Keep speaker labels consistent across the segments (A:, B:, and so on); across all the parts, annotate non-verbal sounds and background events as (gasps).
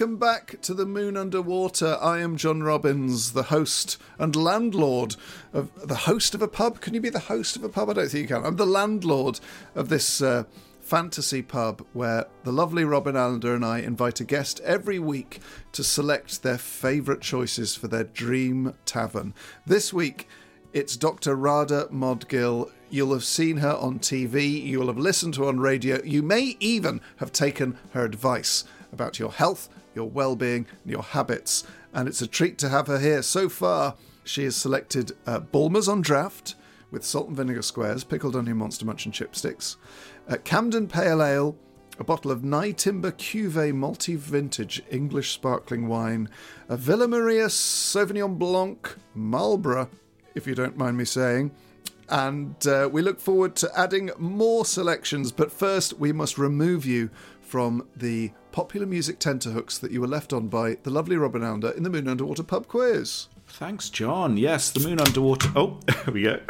A: Welcome back to the Moon Underwater. I am John Robbins, the host and landlord of the host of a pub. Can you be the host of a pub? I don't think you can. I'm the landlord of this uh, fantasy pub where the lovely Robin Allender and I invite a guest every week to select their favourite choices for their dream tavern. This week, it's Dr. Radha Modgil. You'll have seen her on TV, you'll have listened to her on radio, you may even have taken her advice about your health, your well being, and your habits. And it's a treat to have her here. So far, she has selected uh, Bulmers on draft with salt and vinegar squares, pickled onion monster munch and chipsticks, uh, Camden Pale Ale, a bottle of Nyetimber Cuvée multi vintage English sparkling wine, a Villa Maria Sauvignon Blanc Marlborough, if you don't mind me saying. And uh, we look forward to adding more selections, but first we must remove you from the popular music tenterhooks that you were left on by the lovely Robin Allender in the Moon Underwater Pub Quiz.
B: Thanks, John. Yes, the Moon Underwater. Oh, (laughs) there we go. (laughs)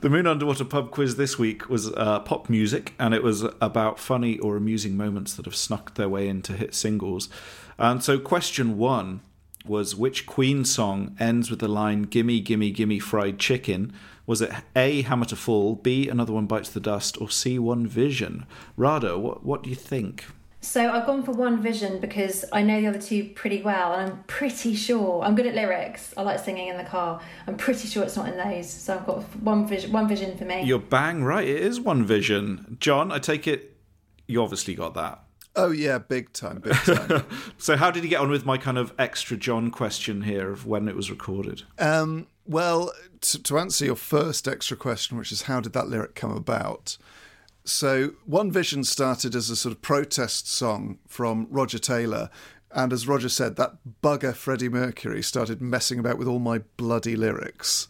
B: the Moon Underwater Pub Quiz this week was uh, pop music, and it was about funny or amusing moments that have snuck their way into hit singles. And so, question one was which Queen song ends with the line "Gimme, gimme, gimme fried chicken"? Was it A, Hammer to Fall, B, Another One Bites the Dust, or C, One Vision? Radha, what, what do you think?
C: So I've gone for One Vision because I know the other two pretty well, and I'm pretty sure I'm good at lyrics. I like singing in the car. I'm pretty sure it's not in those. So I've got One Vision. One Vision for me.
B: You're bang right. It is One Vision. John, I take it you obviously got that.
A: Oh yeah, big time, big time. (laughs)
B: so how did you get on with my kind of extra John question here of when it was recorded?
A: Um, well, to, to answer your first extra question, which is how did that lyric come about? So, One Vision started as a sort of protest song from Roger Taylor. And as Roger said, that bugger Freddie Mercury started messing about with all my bloody lyrics.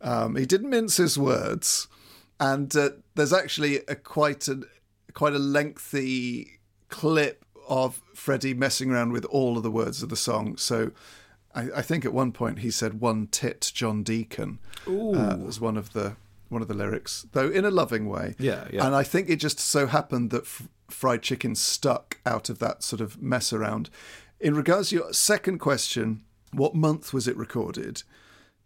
A: Um, he didn't mince his words. And uh, there's actually a quite a quite a lengthy clip of Freddie messing around with all of the words of the song. So I, I think at one point he said "one tit John Deacon" uh, was one of the one of the lyrics, though in a loving way.
B: Yeah, yeah.
A: And I think it just so happened that f- fried chicken stuck out of that sort of mess around. In regards to your second question, what month was it recorded?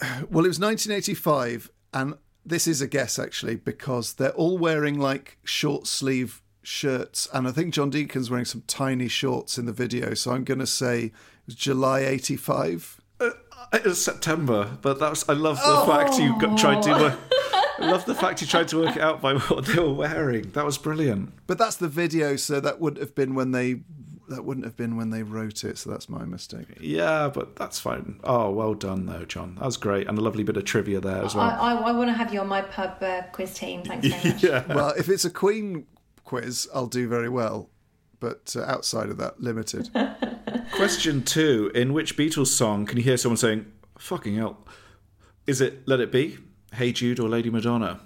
A: (sighs) Well, it was 1985, and this is a guess actually because they're all wearing like short sleeve shirts, and I think John Deacon's wearing some tiny shorts in the video. So I'm going to say July '85.
B: Uh, it was September, but that's I love the oh. fact you got, tried to. Uh, (laughs) I love the fact you tried to work it out by what they were wearing. That was brilliant.
A: But that's the video, so that wouldn't have been when they that wouldn't have been when they wrote it, so that's my mistake.
B: Yeah, but that's fine. Oh, well done though, John. That was great, and a lovely bit of trivia there as well.
C: I, I, I want to have you on my pub uh, quiz team. Thanks very much.
A: yeah. Well, if it's a Queen quiz, I'll do very well, but uh, outside of that, limited. (laughs)
B: Question two: In which Beatles song can you hear someone saying "fucking hell"? Is it "Let It Be," "Hey Jude," or "Lady Madonna"?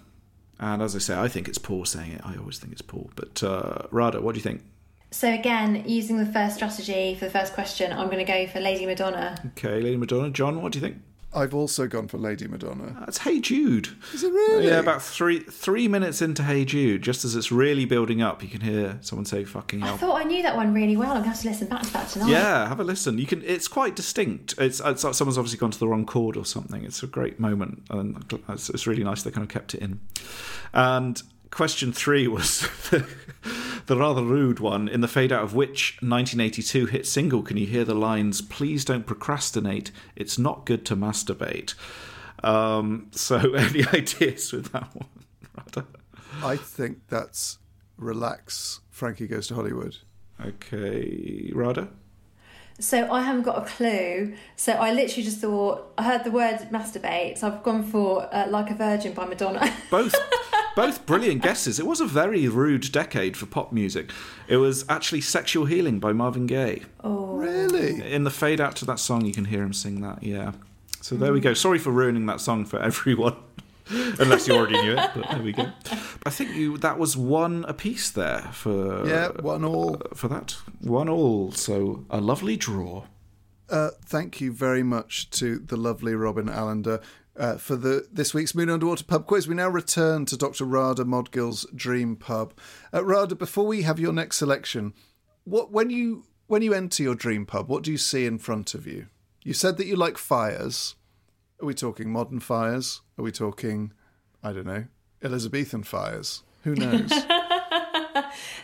B: And as I say, I think it's Paul saying it. I always think it's Paul. But uh, Radha, what do you think?
C: So again, using the first strategy for the first question, I'm going to go for Lady Madonna.
B: Okay, Lady Madonna. John, what do you think?
A: I've also gone for Lady Madonna.
B: Ah, That's Hey Jude.
A: Is it really?
B: Yeah, about three three minutes into Hey Jude, just as it's really building up, you can hear someone say "fucking
C: I thought I knew that one really well. I'm going to have to listen back to that tonight.
B: Yeah, have a listen. You can. It's quite distinct. It's, it's like someone's obviously gone to the wrong chord or something. It's a great moment, and it's, it's really nice they kind of kept it in. And question three was (laughs) the, the rather rude one. In the fade out of which 1982 hit single can you hear the lines "Please don't procrastinate. It's not good to masturbate." Um, so, (laughs) any ideas with that one? Radha?
A: I think that's Relax, Frankie Goes to Hollywood.
B: Okay, Radha.
C: So I haven't got a clue. So I literally just thought I heard the word masturbate. So I've gone for uh, "Like a Virgin" by Madonna.
B: both (laughs) both brilliant guesses. It was a very rude decade for pop music. It was actually "Sexual Healing" by Marvin Gaye. Oh.
A: Really?
B: In the fade out to that song, you can hear him sing that. Yeah. So there we go. Sorry for ruining that song for (laughs) everyone, unless you already knew it. But there we go. I think you that was one apiece there for
A: Yeah, one all.
B: for that one all. So a lovely draw.
A: Uh, thank you very much to the lovely Robin Allender uh, for the this week's Moon Underwater Pub quiz. We now return to Dr. Radha Modgil's Dream Pub. Uh, Radha, before we have your next selection, what when you when you enter your dream pub, what do you see in front of you? You said that you like fires. Are we talking modern fires? Are we talking, I don't know, Elizabethan fires? Who (laughs) knows?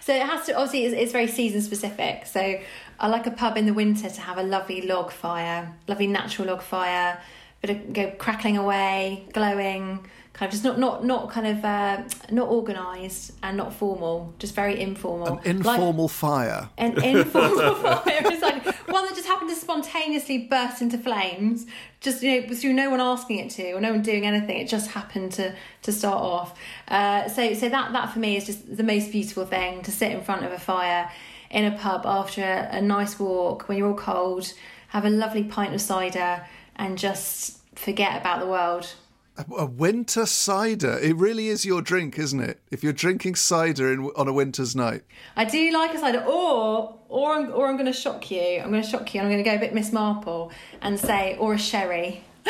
C: So it has to obviously it's, it's very season specific. So I like a pub in the winter to have a lovely log fire, lovely natural log fire, bit of go crackling away, glowing, kind of just not not not kind of uh, not organised and not formal, just very informal.
A: An
C: Like-
A: informal fire.
C: an (laughs) informal fire. It's like one that just happened to spontaneously burst into flames, just you know, through no one asking it to or no one doing anything. It just happened to to start off. Uh, so so that that for me is just the most beautiful thing to sit in front of a fire in a pub after a, a nice walk when you're all cold, have a lovely pint of cider, and just forget about the world.
A: A winter cider. It really is your drink, isn't it? If you're drinking cider in, on a winter's night.
C: I do like a cider, or or I'm, or I'm going to shock you. I'm going to shock you, and I'm going to go a bit Miss Marple and say, or a sherry. (laughs)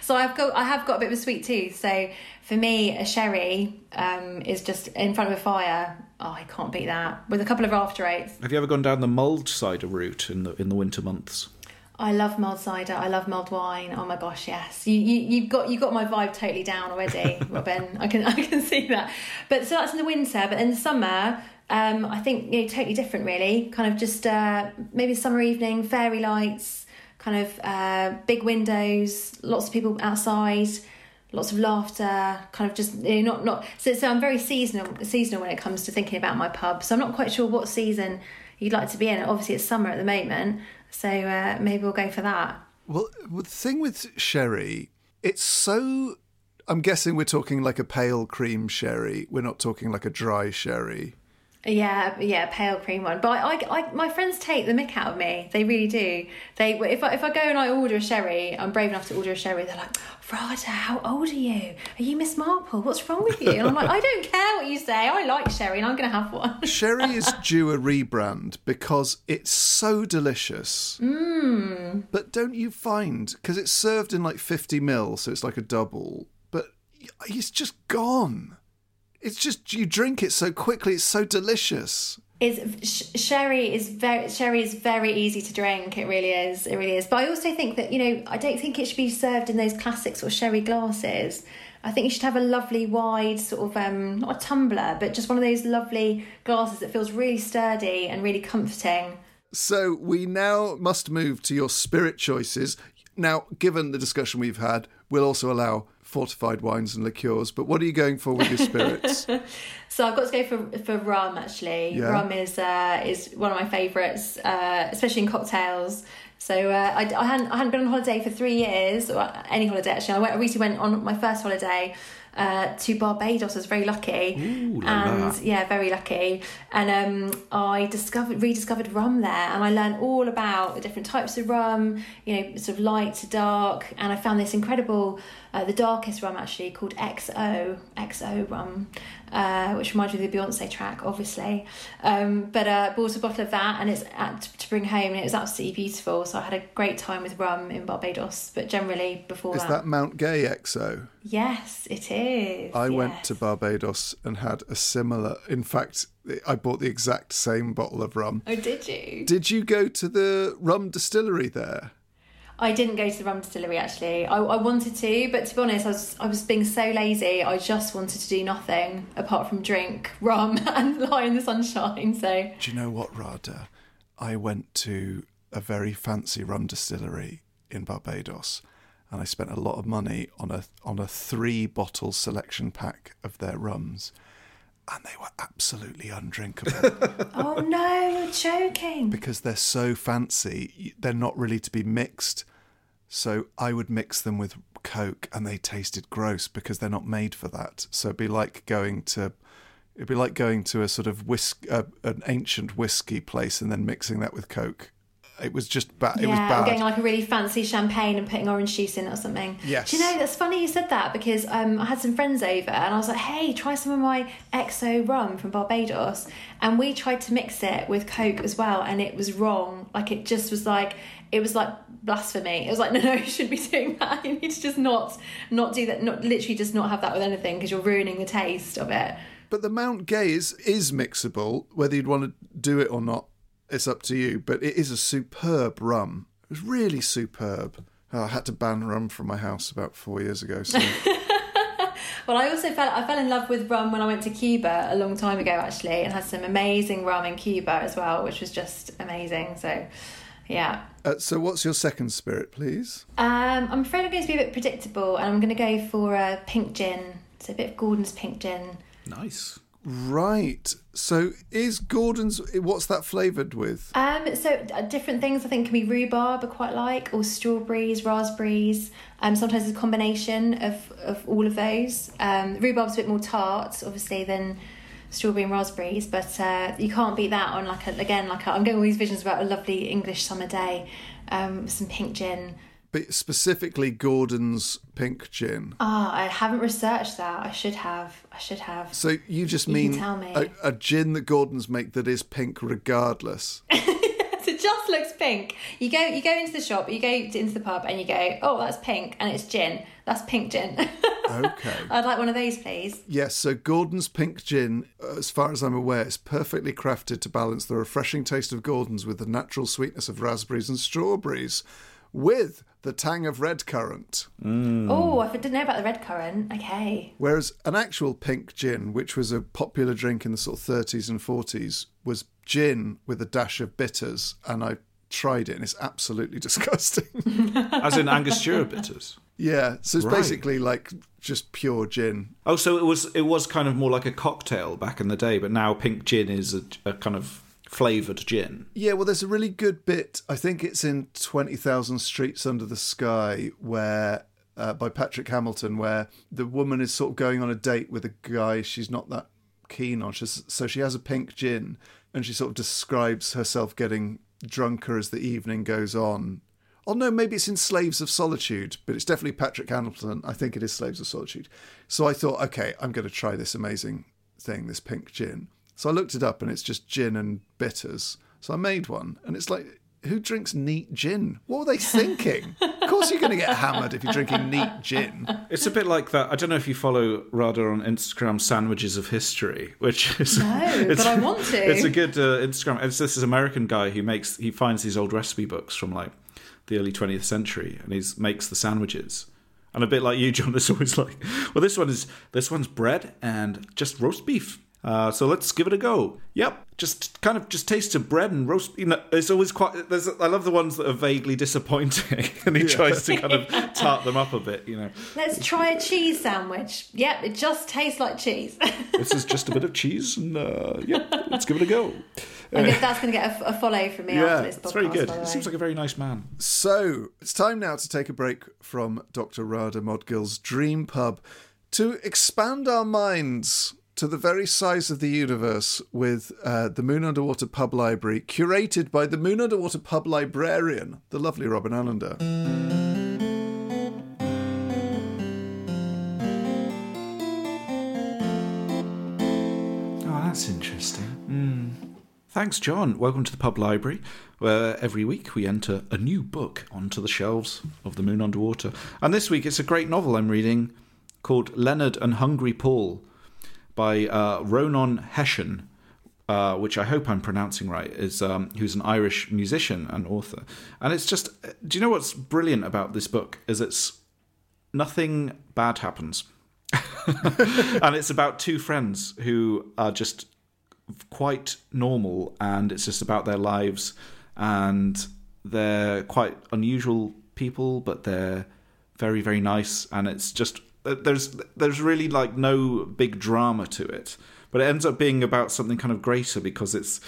C: so I've got I have got a bit of a sweet tooth. So for me, a sherry um, is just in front of a fire. Oh, I can't beat that with a couple of after eights.
B: Have you ever gone down the mulled cider route in the in the winter months?
C: I love mulled cider. I love mulled wine. Oh my gosh, yes. You you you've got you got my vibe totally down already, (laughs) Robin. I can I can see that. But so that's in the winter. But in the summer, um, I think you know totally different. Really, kind of just uh, maybe summer evening, fairy lights, kind of uh, big windows, lots of people outside. Lots of laughter, kind of just you know, not not. So, so I'm very seasonal seasonal when it comes to thinking about my pub. So I'm not quite sure what season you'd like to be in. Obviously, it's summer at the moment, so uh, maybe we'll go for that.
A: Well, the thing with sherry, it's so. I'm guessing we're talking like a pale cream sherry. We're not talking like a dry sherry.
C: Yeah, yeah, pale cream one. But I, I, I, my friends take the mick out of me. They really do. They, if I, if I go and I order a sherry, I'm brave enough to order a sherry. They're like, Radha, how old are you? Are you Miss Marple? What's wrong with you? And I'm like, I don't care what you say. I like sherry, and I'm going to have one. (laughs)
A: Sherry is due a rebrand because it's so delicious. Mm. But don't you find, because it's served in like 50 mil, so it's like a double, but it's just gone. It's just, you drink it so quickly, it's so delicious.
C: Is sh- sherry is very sherry is very easy to drink. It really is. It really is. But I also think that you know I don't think it should be served in those classic sort of sherry glasses. I think you should have a lovely wide sort of um, not a tumbler, but just one of those lovely glasses that feels really sturdy and really comforting.
A: So we now must move to your spirit choices. Now, given the discussion we've had, we'll also allow fortified wines and liqueurs. But what are you going for with your spirits? (laughs)
C: So I've got to go for for rum. Actually,
A: Yeah.
C: rum is uh, is one of my favourites, uh, especially in cocktails. So uh, I, I hadn't I hadn't been on holiday for three years, or any holiday actually. I, went, I recently went on my first holiday uh, to Barbados. I was very lucky,
B: Ooh,
C: and yeah, very lucky. And um, I discovered rediscovered rum there, and I learned all about the different types of rum. You know, sort of light to dark, and I found this incredible, uh, the darkest rum actually called XO XO rum, uh, which reminds me of the Beyonce track, obviously. Um, but uh, bought a bottle of that, and it's at, to bring home, and it was absolutely beautiful. So I had a great time with rum in Barbados. But generally, before
A: Is that Mount Gay XO?
C: yes, it is.
A: I went to Barbados and had a similar. In fact, I bought the exact same bottle of rum.
C: Oh, did you?
A: Did you go to the rum distillery there?
C: I didn't go to the rum distillery actually. I, I wanted to, but to be honest, I was I was being so lazy. I just wanted to do nothing apart from drink (laughs) rum and lie in the sunshine. So
A: Do you know what, Radha? I went to a very fancy rum distillery in Barbados, and I spent a lot of money on a on a three bottle selection pack of their rums, and they were absolutely undrinkable (laughs)
C: oh no, you're joking.
A: because they're so fancy. They're not really to be mixed. So I would mix them with Coke, and they tasted gross because they're not made for that. So it'd be like going to. It'd be like going to a sort of whisk, uh, an ancient whiskey place, and then mixing that with Coke. It was just bad. it was
C: yeah,
A: bad.
C: getting like a really fancy champagne and putting orange juice in it or something.
A: Yes.
C: Do you know that's funny you said that because um, I had some friends over and I was like, hey, try some of my XO rum from Barbados, and we tried to mix it with Coke as well, and it was wrong. Like it just was like it was like blasphemy. It was like (laughs) no, no, you shouldn't be doing that. (laughs) You need to just not not do that. Not literally just not have that with anything because you're ruining the taste of it.
A: But the Mount Gay is, is mixable. Whether you'd want to do it or not, it's up to you. But it is a superb rum. It was really superb. Oh, I had to ban rum from my house about four years ago. So (laughs)
C: Well, I also fell I fell in love with rum when I went to Cuba a long time ago actually, and had some amazing rum in Cuba as well, which was just amazing. So, yeah.
A: Uh, so, what's your second spirit, please?
C: Um, I'm afraid I'm going to be a bit predictable, and I'm going to go for a pink gin. So a bit of Gordon's pink gin.
B: Nice.
A: Right. So, is Gordon's. What's that flavoured with?
C: Um, so uh, different things I think can be rhubarb I quite like, or strawberries, raspberries. Um, sometimes it's a combination of, of all of those. Um, rhubarb's a bit more tart, obviously, than strawberry and raspberries, but uh, you can't beat that on like a, again like a, I'm getting all these visions about a lovely English summer day um, some pink gin.
A: But specifically, Gordon's pink gin.
C: Ah, I haven't researched that. I should have. I should have.
A: So, you just
C: You
A: mean
C: tell me.
A: A, a gin that Gordon's make that is pink regardless? (laughs)
C: it just looks pink. You go, you go into the shop, you go into the pub, and you go, oh, that's pink, and it's gin. That's pink gin. (laughs)
A: Okay.
C: I'd like one of those, please.
A: Yes, so Gordon's Pink Gin, as far as I'm aware, is perfectly crafted to balance the refreshing taste of Gordon's with the natural sweetness of raspberries and strawberries, with the tang of red currant. Mm.
C: Oh, I didn't know about the red currant. Okay.
A: Whereas an actual pink gin, which was a popular drink in the sort of 30s and 40s, was gin with a dash of bitters, and I tried it, and it's absolutely (laughs) disgusting. (laughs)
B: As in Angostura bitters.
A: yeah, so it's
B: Right.
A: basically like just pure gin.
B: Oh, so it was it was kind of more like a cocktail back in the day, but now pink gin is a, a kind of flavoured gin.
A: Yeah, well, there's a really good bit. I think it's in Twenty Thousand Streets Under the Sky, where uh, by Patrick Hamilton, where the woman is sort of going on a date with a guy she's not that keen on. She's, so she has a pink gin, and she sort of describes herself getting drunker as the evening goes on. Oh no, maybe it's in Slaves of Solitude, but it's definitely Patrick Hamilton. I think it is Slaves of Solitude. So I thought, okay, I'm going to try this amazing thing, this pink gin. So I looked it up, and it's just gin and bitters. So I made one, and it's like, who drinks neat gin? What were they (laughs) thinking? of course, you're going to get hammered if you're drinking neat gin.
B: It's a bit like that. I don't know if you follow Radha on Instagram, Sandwiches of History, which is
C: No, but I want to.
B: It's a good uh, Instagram. It's this American guy who makes he finds these old recipe books from like the early 20th century, and he makes the sandwiches. And a bit like you, John, it's always like, well, this one is this one's bread and just roast beef. Uh, so let's give it a go. Yep, just kind of just taste of bread and roast. You know, it's always quite. There's, I love the ones that are vaguely disappointing, (laughs) and he tries to kind of (laughs) tart them up a bit. You know,
C: Let's try a cheese sandwich. Yep, it just tastes like cheese. (laughs)
B: this is just a bit of cheese, and uh, yep, let's give it a go.
C: I guess that's going to get a, a follow from me
A: Yeah,
C: after this podcast.
B: It's very good. He seems like a very nice man.
A: So it's time now to take a break from Dr. Radha Modgil's Dream Pub to expand our minds to the very size of the universe with uh, the Moon Underwater Pub Library, curated by the Moon Underwater Pub Librarian, the lovely Robin Allender. Oh, that's interesting. Mm.
B: Thanks, John. Welcome to the Pub Library, where every week we enter a new book onto the shelves of the Moon Underwater. And this week it's a great novel I'm reading called Leonard and Hungry Paul by uh, Ronan Hession, uh, which I hope I'm pronouncing right, is um, who's an Irish musician and author. And it's just, do you know what's brilliant about this book? Is it's nothing bad happens. (laughs) and it's about two friends who are just quite normal and it's just about their lives and they're quite unusual people but they're very very nice and it's just Uh, there's there's really like no big drama to it but it ends up being about something kind of greater because it's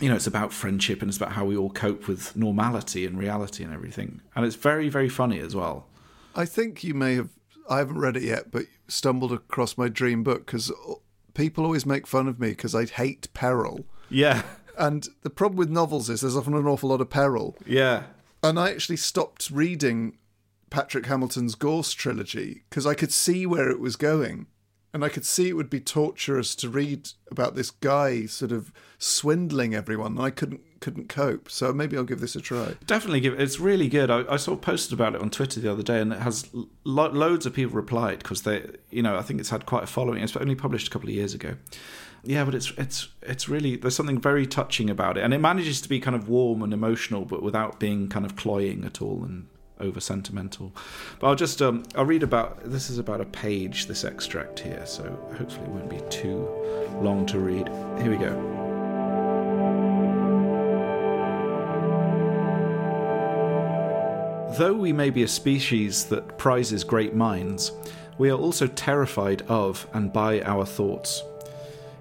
B: you know it's about friendship and it's about how we all cope with normality and reality and everything and it's very very funny as well
A: I think you may have. I haven't read it yet, but stumbled across my dream book because uh, people always make fun of me because I hate peril.
B: yeah
A: And the problem with novels is there's often an awful lot of peril.
B: yeah
A: And I actually stopped reading Patrick Hamilton's Gorse trilogy because I could see where it was going. And I could see it would be torturous to read about this guy sort of swindling everyone, and I couldn't couldn't cope. So maybe I'll give this a try.
B: Definitely give it's really good. I, I sort of posted about it on Twitter the other day, and it has lo- loads of people replied because they, you know, I think it's had quite a following. It's only published a couple of years ago. Yeah, but it's it's it's really there's something very touching about it, and it manages to be kind of warm and emotional, but without being kind of cloying at all and over sentimental. But I'll just um, I'll read about this is about a page this extract here, so hopefully it won't be too long to read. Here we go. Though we may be a species that prizes great minds, we are also terrified of and by our thoughts.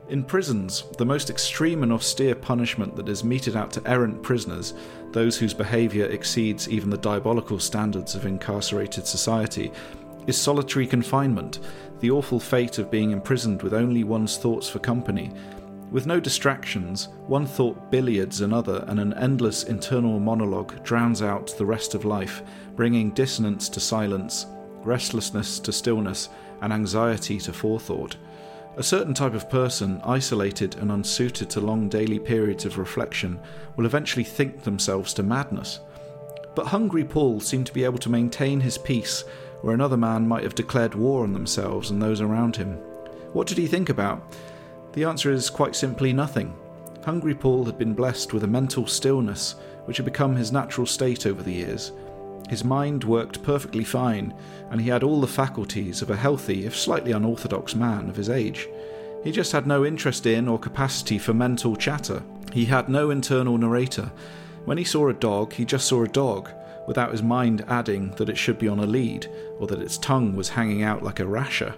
B: In prisons, the most extreme and austere punishment that is meted out to errant prisoners, those whose behaviour exceeds even the diabolical standards of incarcerated society, is solitary confinement, the awful fate of being imprisoned with only one's thoughts for company. With no distractions, one thought billiards another, and an endless internal monologue drowns out the rest of life, bringing dissonance to silence, restlessness to stillness, and anxiety to forethought. A certain type of person, isolated and unsuited to long daily periods of reflection, will eventually think themselves to madness. But hungry Paul seemed to be able to maintain his peace where another man might have declared war on themselves and those around him. What did he think about? The answer is quite simply nothing. Hungry Paul had been blessed with a mental stillness which had become his natural state over the years. His mind worked perfectly fine, and he had all the faculties of a healthy, if slightly unorthodox man of his age. He just had no interest in or capacity for mental chatter. He had no internal narrator. When he saw a dog, he just saw a dog, without his mind adding that it should be on a lead, or that its tongue was hanging out like a rasher.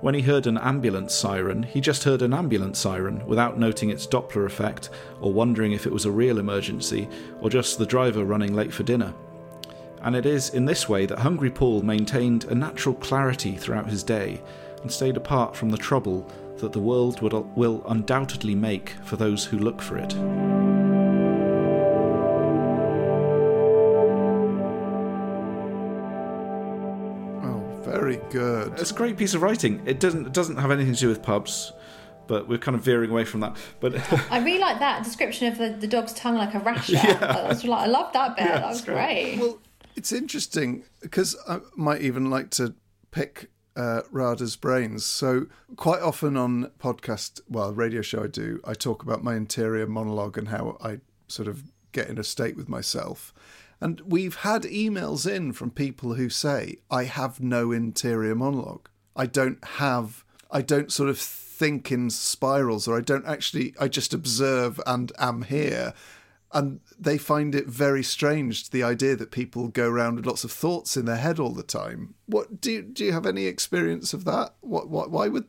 B: When he heard an ambulance siren, he just heard an ambulance siren without noting its Doppler effect or wondering if it was a real emergency or just the driver running late for dinner. And it is in this way that Hungry Paul maintained a natural clarity throughout his day and stayed apart from the trouble that the world would, will undoubtedly make for those who look for it.
A: Oh, very good.
B: It's a great piece of writing. It doesn't it doesn't have anything to do with pubs, but we're kind of veering away from that. But (laughs)
C: I really like that description of the, the dog's tongue like a rasher. That was like, I love that bit. that was
B: great.
C: great.
A: Well, it's interesting because I might even like to pick uh, Radha's brains. So quite often on podcast, well, radio show I do, I talk about my interior monologue and how I sort of get in a state with myself. And we've had emails in from people who say, I have no interior monologue. I don't have, I don't sort of think in spirals, or I don't actually, I just observe and am here. And they find it very strange, the idea that people go around with lots of thoughts in their head all the time. What do you, do you have any experience of that? What, what, why would,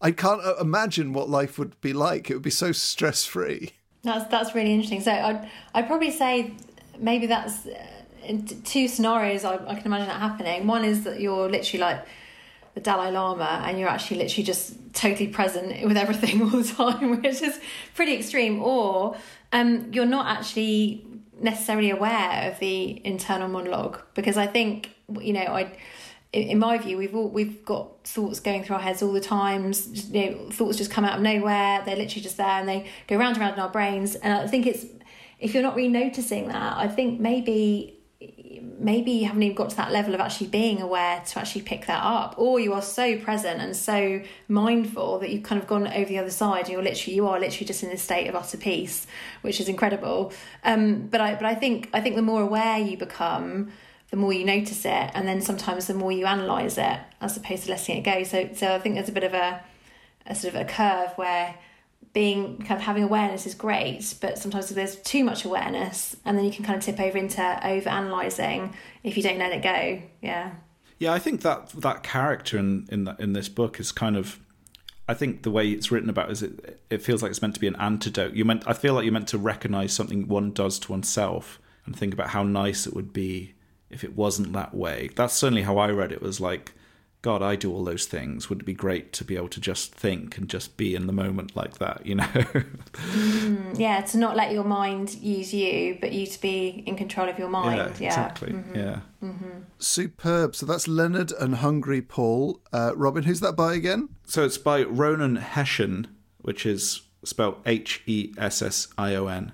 A: I can't uh, imagine what life would be like. It would be so stress free.
C: That's that's really interesting. So I'd I'd probably say maybe that's uh, two scenarios I, I can imagine that happening. One is that you're literally like the Dalai Lama and you're actually literally just totally present with everything (laughs) all the time, which is pretty extreme. Or um, you're not actually necessarily aware of the internal monologue because I think you know I in, my view, we've all we've got thoughts going through our heads all the time. Just, you know, thoughts just come out of nowhere. They're literally just there, and they go round and round in our brains. And I think it's if you're not really noticing that, I think maybe maybe you haven't even got to that level of actually being aware to actually pick that up. Or you are so present and so mindful that you've kind of gone over the other side and you're literally you are literally just in a state of utter peace which is incredible. Um, but i but i think i think the more aware you become the more you notice it and then sometimes the more you analyze it as opposed to letting it go. So so i think there's a bit of a a sort of a curve where being kind of having awareness is great, but sometimes there's too much awareness, and then you can kind of tip over into over analyzing if you don't let it go. Yeah.
B: Yeah, I think that that character in in in this book is kind of. I think the way it's written about is it it feels like it's meant to be an antidote. You meant I feel like you're meant to recognize something one does to oneself and think about how nice it would be if it wasn't that way. That's certainly how I read it. Was like God, I do all those things. Would it be great to be able to just think and just be in the moment like that, you know?
C: mm, yeah, to not let your mind use you, but you to be in control of your mind. Yeah, yeah.
B: exactly. Mm-hmm. Yeah.
C: Mm-hmm.
A: Superb. So that's Leonard and Hungry Paul. Uh, Robin, who's that by again?
B: So it's by Ronan Hession, which is spelled H E S S I O N.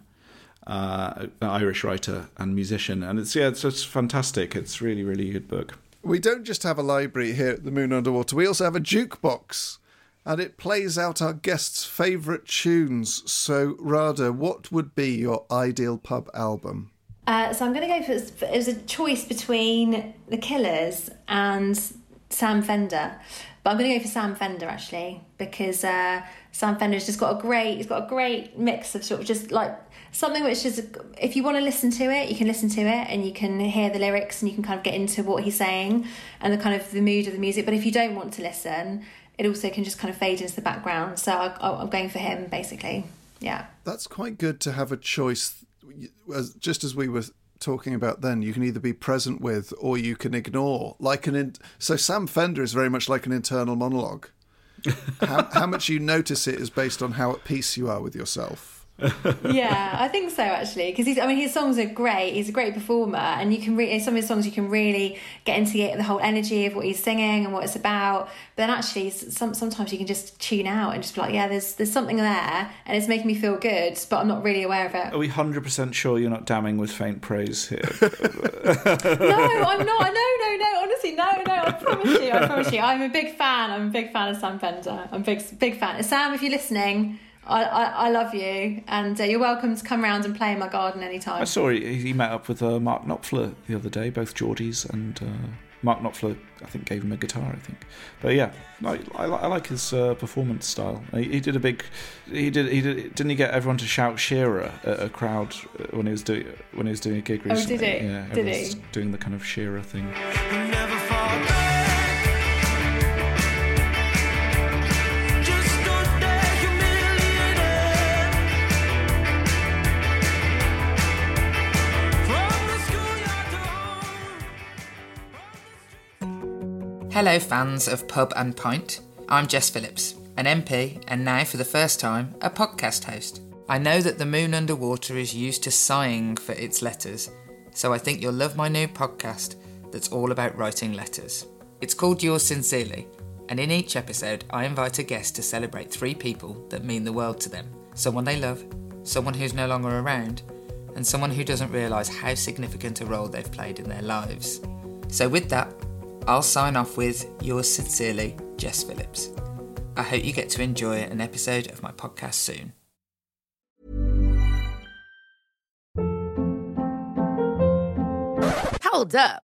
B: Uh, an Irish writer and musician, and it's yeah, it's just fantastic. It's really, really good book
A: we don't just have a library here at the Moon Underwater, we also have a jukebox. And it plays out our guests' favourite tunes. So, Radha, what would be your ideal pub album?
C: Uh, so I'm going to go for it was a choice between The Killers and Sam Fender, but I'm going to go for Sam Fender actually because uh, Sam Fender's just got a great, he's got a great mix of sort of just like something which is if you want to listen to it you can listen to it and you can hear the lyrics and you can kind of get into what he's saying and the kind of the mood of the music. But if you don't want to listen it also can just kind of fade into the background. So I, am going for him basically. Yeah.
A: That's quite good to have a choice just as we were talking about then you can either be present with or you can ignore. Like an in- so sam fender is very much like an internal monologue. (laughs) How, how much you notice it is based on how at peace you are with yourself (laughs)
C: yeah, I think so actually, because he's. I mean, his songs are great. He's a great performer, and you can read some of his songs. You can really get into the whole energy of what he's singing and what it's about. But then actually, some sometimes you can just tune out and just be like, yeah, there's there's something there, and it's making me feel good, but I'm not really aware of it.
B: Are we hundred percent sure you're not damning with faint praise here? (laughs)
C: no, I'm not. No, no, no. Honestly, no, no. I promise you. I promise you. I'm a big fan. I'm a big fan of Sam Fender. I'm a big big fan. Sam, if you're listening. I, I, I, love you, and uh, you're welcome to come around and play in my garden anytime.
B: I saw he, he met up with uh, Mark Knopfler the other day, both Geordies, and uh, Mark Knopfler, I think, gave him a guitar. I think, but yeah, I, I, I like his uh, performance style. He, he, did a big, he did, he did, didn't he get everyone to shout Shearer at a crowd uh, when he was doing when he was doing a gig recently?
C: Oh, did he?
B: Yeah,
C: did he?
B: Doing the kind of Shearer thing.
D: Hello, fans of Pub and Pint. I'm Jess Phillips, an MP and now for the first time a podcast host. I know that the moon underwater is used to sighing for its letters, so I think you'll love my new podcast that's all about writing letters. It's called Yours Sincerely, and in each episode, I invite a guest to celebrate three people that mean the world to them someone they love, someone who's no longer around, and someone who doesn't realise how significant a role they've played in their lives. So, with that, I'll sign off with yours sincerely, Jess Phillips. I hope you get to enjoy an episode of my podcast soon.
E: Hold up.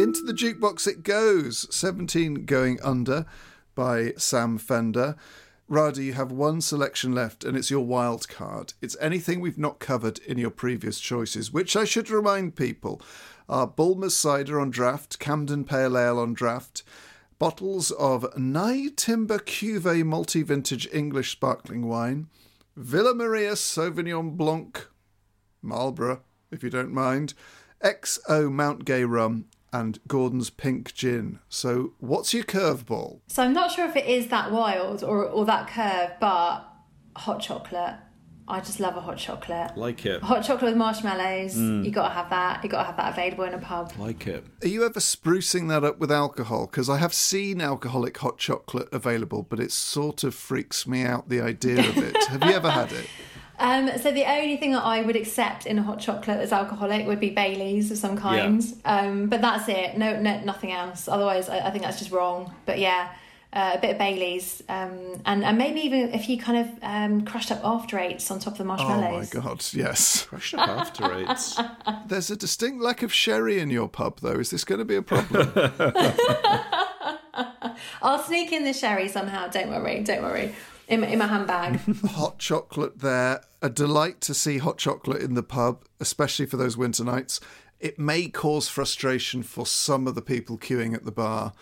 A: Into the jukebox it goes. 17 going under by Sam Fender. Radha, you have one selection left, and it's your wild card. It's anything we've not covered in your previous choices, which I should remind people are Bulmers cider on draft, Camden Pale Ale on draft, bottles of Nyetimber Cuvée multi vintage English sparkling wine, Villa Maria Sauvignon Blanc, Marlborough, if you don't mind, XO Mount Gay rum, and Gordon's Pink Gin. So, what's your curveball?
C: So I'm not sure if it is that wild or, or that curve, but hot chocolate. I just love a hot chocolate.
B: Like it.
C: Hot chocolate with marshmallows. Mm. You gotta have that. You gotta have that available in a pub.
B: Like it.
A: Are you ever sprucing that up with alcohol? Because I have seen alcoholic hot chocolate available, but it sort of freaks me out the idea of it. (laughs) have you ever had it?
C: Um, so the only thing that I would accept in a hot chocolate as alcoholic would be Bailey's of some kind. Um, but that's it. No, no, nothing else. Otherwise, I, I think that's just wrong. But yeah, uh, a bit of Bailey's, um, and and maybe even a few kind of um, crushed up after eights on top of the marshmallows.
A: Oh my god, yes. (laughs)
B: Crushed up after eights. (laughs)
A: There's a distinct lack of sherry in your pub, though. Is this going to be a problem? (laughs) (laughs)
C: I'll sneak in the sherry somehow. Don't worry. Don't worry. In, my- in my handbag. (laughs)
A: hot chocolate there. A delight to see hot chocolate in the pub, especially for those winter nights. It may cause frustration for some of the people queuing at the bar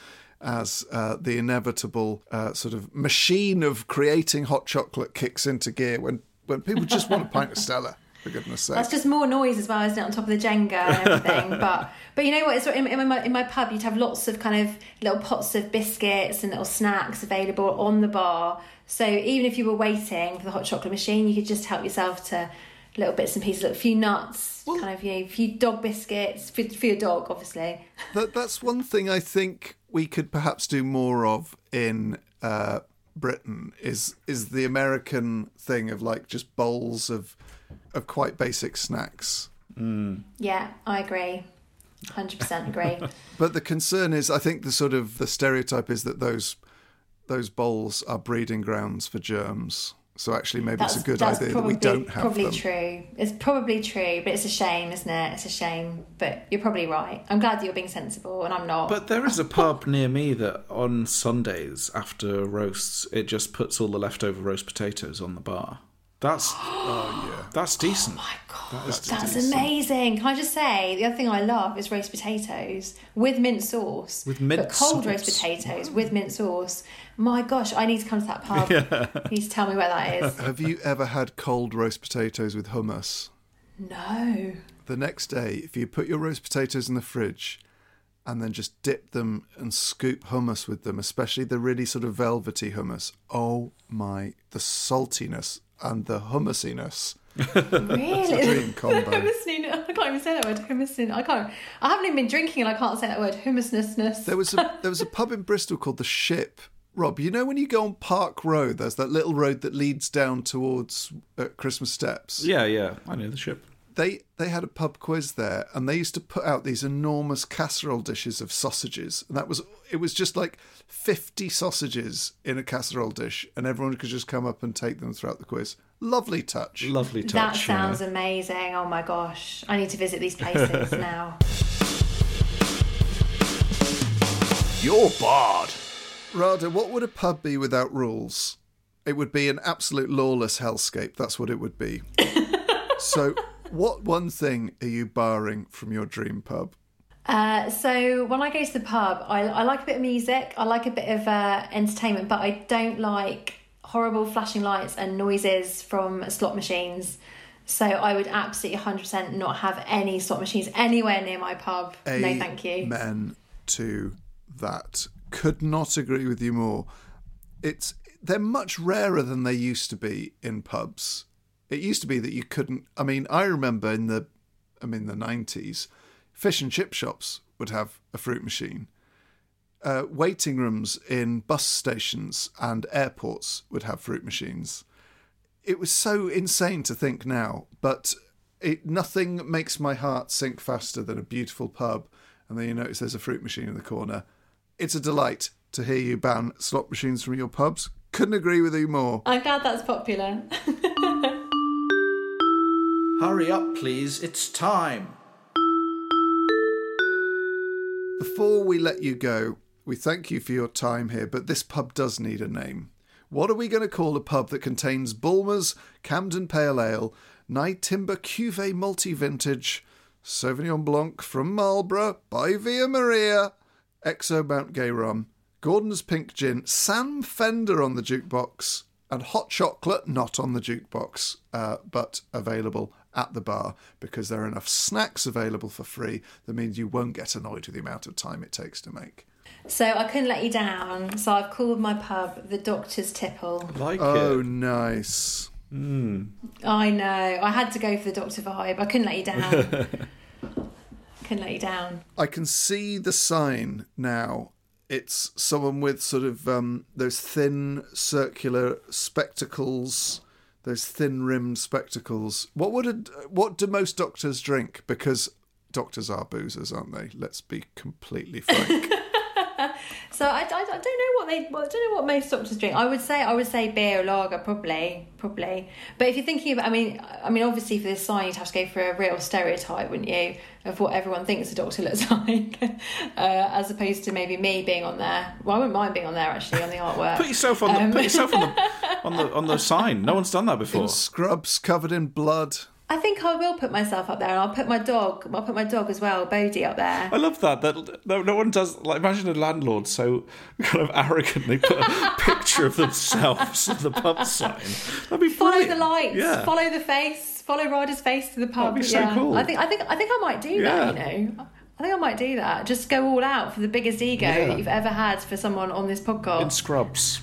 A: as uh, the inevitable uh, sort of machine of creating hot chocolate kicks into gear when, when people just want a pint of Stella, (laughs) for goodness sake.
C: That's just more noise as well, isn't it, on top of the Jenga and everything. (laughs) but but you know what? It's in, in my in my pub, you'd have lots of kind of little pots of biscuits and little snacks available on the bar. So even if you were waiting for the hot chocolate machine, you could just help yourself to little bits and pieces, a few nuts, kind of you know, a few dog biscuits for, for your dog, obviously. (laughs)
A: that, that's one thing I think we could perhaps do more of in uh, Britain is is the American thing of like just bowls of of quite basic snacks. Mm.
C: Yeah, I agree. Hundred percent agree. (laughs)
A: But the concern is, I think the sort of the stereotype is that those those bowls are breeding grounds for germs. So actually, maybe it's a good idea that we don't have them.
C: Probably
A: them.
C: true. It's probably true, but it's a shame, isn't it? It's a shame. But you're probably right. I'm glad that you're being sensible, and I'm not.
B: But there is a pub (laughs) near me that on Sundays after roasts, it just puts all the leftover roast potatoes on the bar. Uh, (gasps) that's oh yeah, that's decent.
C: my god, that's amazing! Can I just say the other thing I love is roast potatoes with mint sauce.
B: With mint
C: but cold roast
B: sauce.
C: potatoes with mint sauce. My gosh, I need to come to that pub. (laughs) You need to tell me where that is. (laughs)
A: Have you ever had cold roast potatoes with hummus?
C: No.
A: The next day, if you put your roast potatoes in the fridge and then just dip them and scoop hummus with them, especially the really sort of velvety hummus, oh my, the saltiness and the hummusiness.
C: Really?
A: dream (laughs) combo.
C: Hummusness. I can't even say that word. Hummusness. I can't. I haven't even been drinking and I can't say that word. Hummusness.
A: There was a (laughs) there was a pub in Bristol called the Ship. Rob, you know when you go on Park Road, there's that little road that leads down towards uh, Christmas Steps.
B: Yeah, yeah, I know the ship.
A: They they had a pub quiz there, and they used to put out these enormous casserole dishes of sausages, and that was it was just like fifty sausages in a casserole dish, and everyone could just come up and take them throughout the quiz. Lovely touch.
B: Lovely touch.
C: that
B: yeah.
C: sounds amazing. Oh my gosh. I need to visit these (laughs) places now.
F: You're barred.
A: Radha, what would a pub be without rules? It would be an absolute lawless hellscape. That's what it would be. (laughs) so, what one thing are you barring from your dream pub?
C: Uh, so when I go to the pub, I, I like a bit of music. I like a bit of uh, entertainment, but I don't like horrible flashing lights and noises from slot machines. So I would absolutely 100% not have any slot machines anywhere near my pub. no, thank you.
A: Men to that. Could not agree with you more. It's they're much rarer than they used to be in pubs. It used to be that you couldn't. I mean, I remember in the, I mean, the nineties, fish and chip shops would have a fruit machine. Uh, waiting rooms in bus stations and airports would have fruit machines. It was so insane to think now, but it nothing makes my heart sink faster than a beautiful pub, and then you notice there's a fruit machine in the corner. It's a delight to hear you ban slot machines from your pubs. Couldn't agree with you more.
C: I'm glad that's popular. (laughs)
F: Hurry up, please. It's time.
A: Before we let you go, we thank you for your time here, but this pub does need a name. What are we going to call a pub that contains Bulmers, Camden Pale Ale, Nyetimber Cuvée Multi Vintage, Sauvignon Blanc from Marlborough by Villa Maria, XO Mount Gay Rum, Gordon's Pink Gin, Sam Fender on the jukebox, and hot chocolate not on the jukebox, uh, but available at the bar because there are enough snacks available for free that means you won't get annoyed with the amount of time it takes to make.
C: so I couldn't let you down. So I've called my pub the Doctor's Tipple.
B: Like
A: Oh,
B: it.
A: nice.
C: I know. I had to go for the Doctor vibe. I couldn't let you down. (laughs) couldn't let you down.
A: I can see the sign now. It's someone with sort of um, those thin circular spectacles, those thin rimmed spectacles. What would a, what do most doctors drink? Because doctors are boozers, aren't they? Let's be completely frank. (laughs) (laughs)
C: So I, I, I don't know what they well, I don't know what most doctors drink. I would say I would say beer or lager probably probably. But if you're thinking about I mean I mean obviously for this sign you'd have to go for a real stereotype, wouldn't you, of what everyone thinks a doctor (laughs) looks like, uh, as opposed to maybe me being on there. Well, I wouldn't mind being on there actually on the artwork.
B: Put yourself on the put yourself on the on the on the sign. No one's done that before.
A: in scrubs covered in blood.
C: I think I will put myself up there, and I'll put my dog. I'll put my dog as well, Bodie, up there.
B: I love that. That no, no one does. Like, imagine a landlord so kind of arrogantly put a (laughs) picture of themselves on the pub sign. That'd be
C: Follow
B: brilliant.
C: the lights.
B: Yeah.
C: Follow the face. Follow Radha's face to the pub.
B: That'd be so
C: yeah.
B: cool.
C: I think. I think. I think I might do
B: Yeah.
C: that. You know. I think I might do that. Just go all out for the biggest ego
B: Yeah.
C: that you've ever had for someone on this podcast.
B: in scrubs.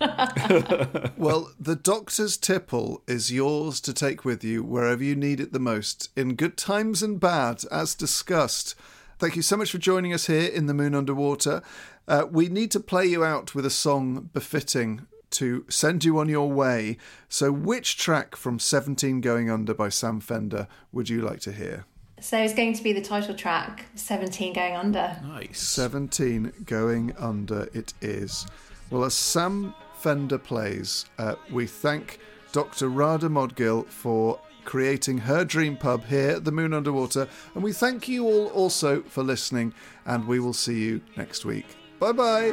B: (laughs)
A: Well, the doctor's tipple is yours to take with you wherever you need it the most, in good times and bad, as discussed. Thank you so much for joining us here in the Moon Under Water. Uh, we need to play you out with a song befitting to send you on your way. So, which track from 17 Going Under by Sam Fender would you like to hear?
C: So it's going to be the title track, "17 Going Under."
B: Nice.
A: 17 Going Under it is. Well, as Sam Fender plays, uh, we thank Dr. Radha Modgil for creating her dream pub here at the Moon Under Water, and we thank you all also for listening, and we will see you next week. Bye bye.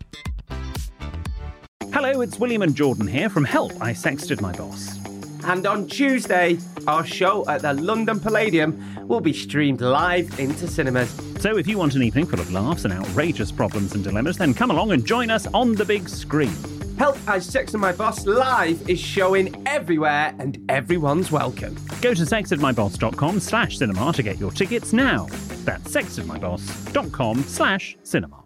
G: Hello, it's William and Jordan here from Help, I Sexted My Boss.
H: And on Tuesday, our show at the London Palladium will be streamed live into cinemas.
G: So if you want an evening full of laughs and outrageous problems and dilemmas, then come along and join us on the big screen.
H: Help I Sexted My Boss Live is showing everywhere and everyone's welcome.
G: Go to sextedmyboss.com slash cinema to get your tickets now. That's sextedmyboss.com slash cinema.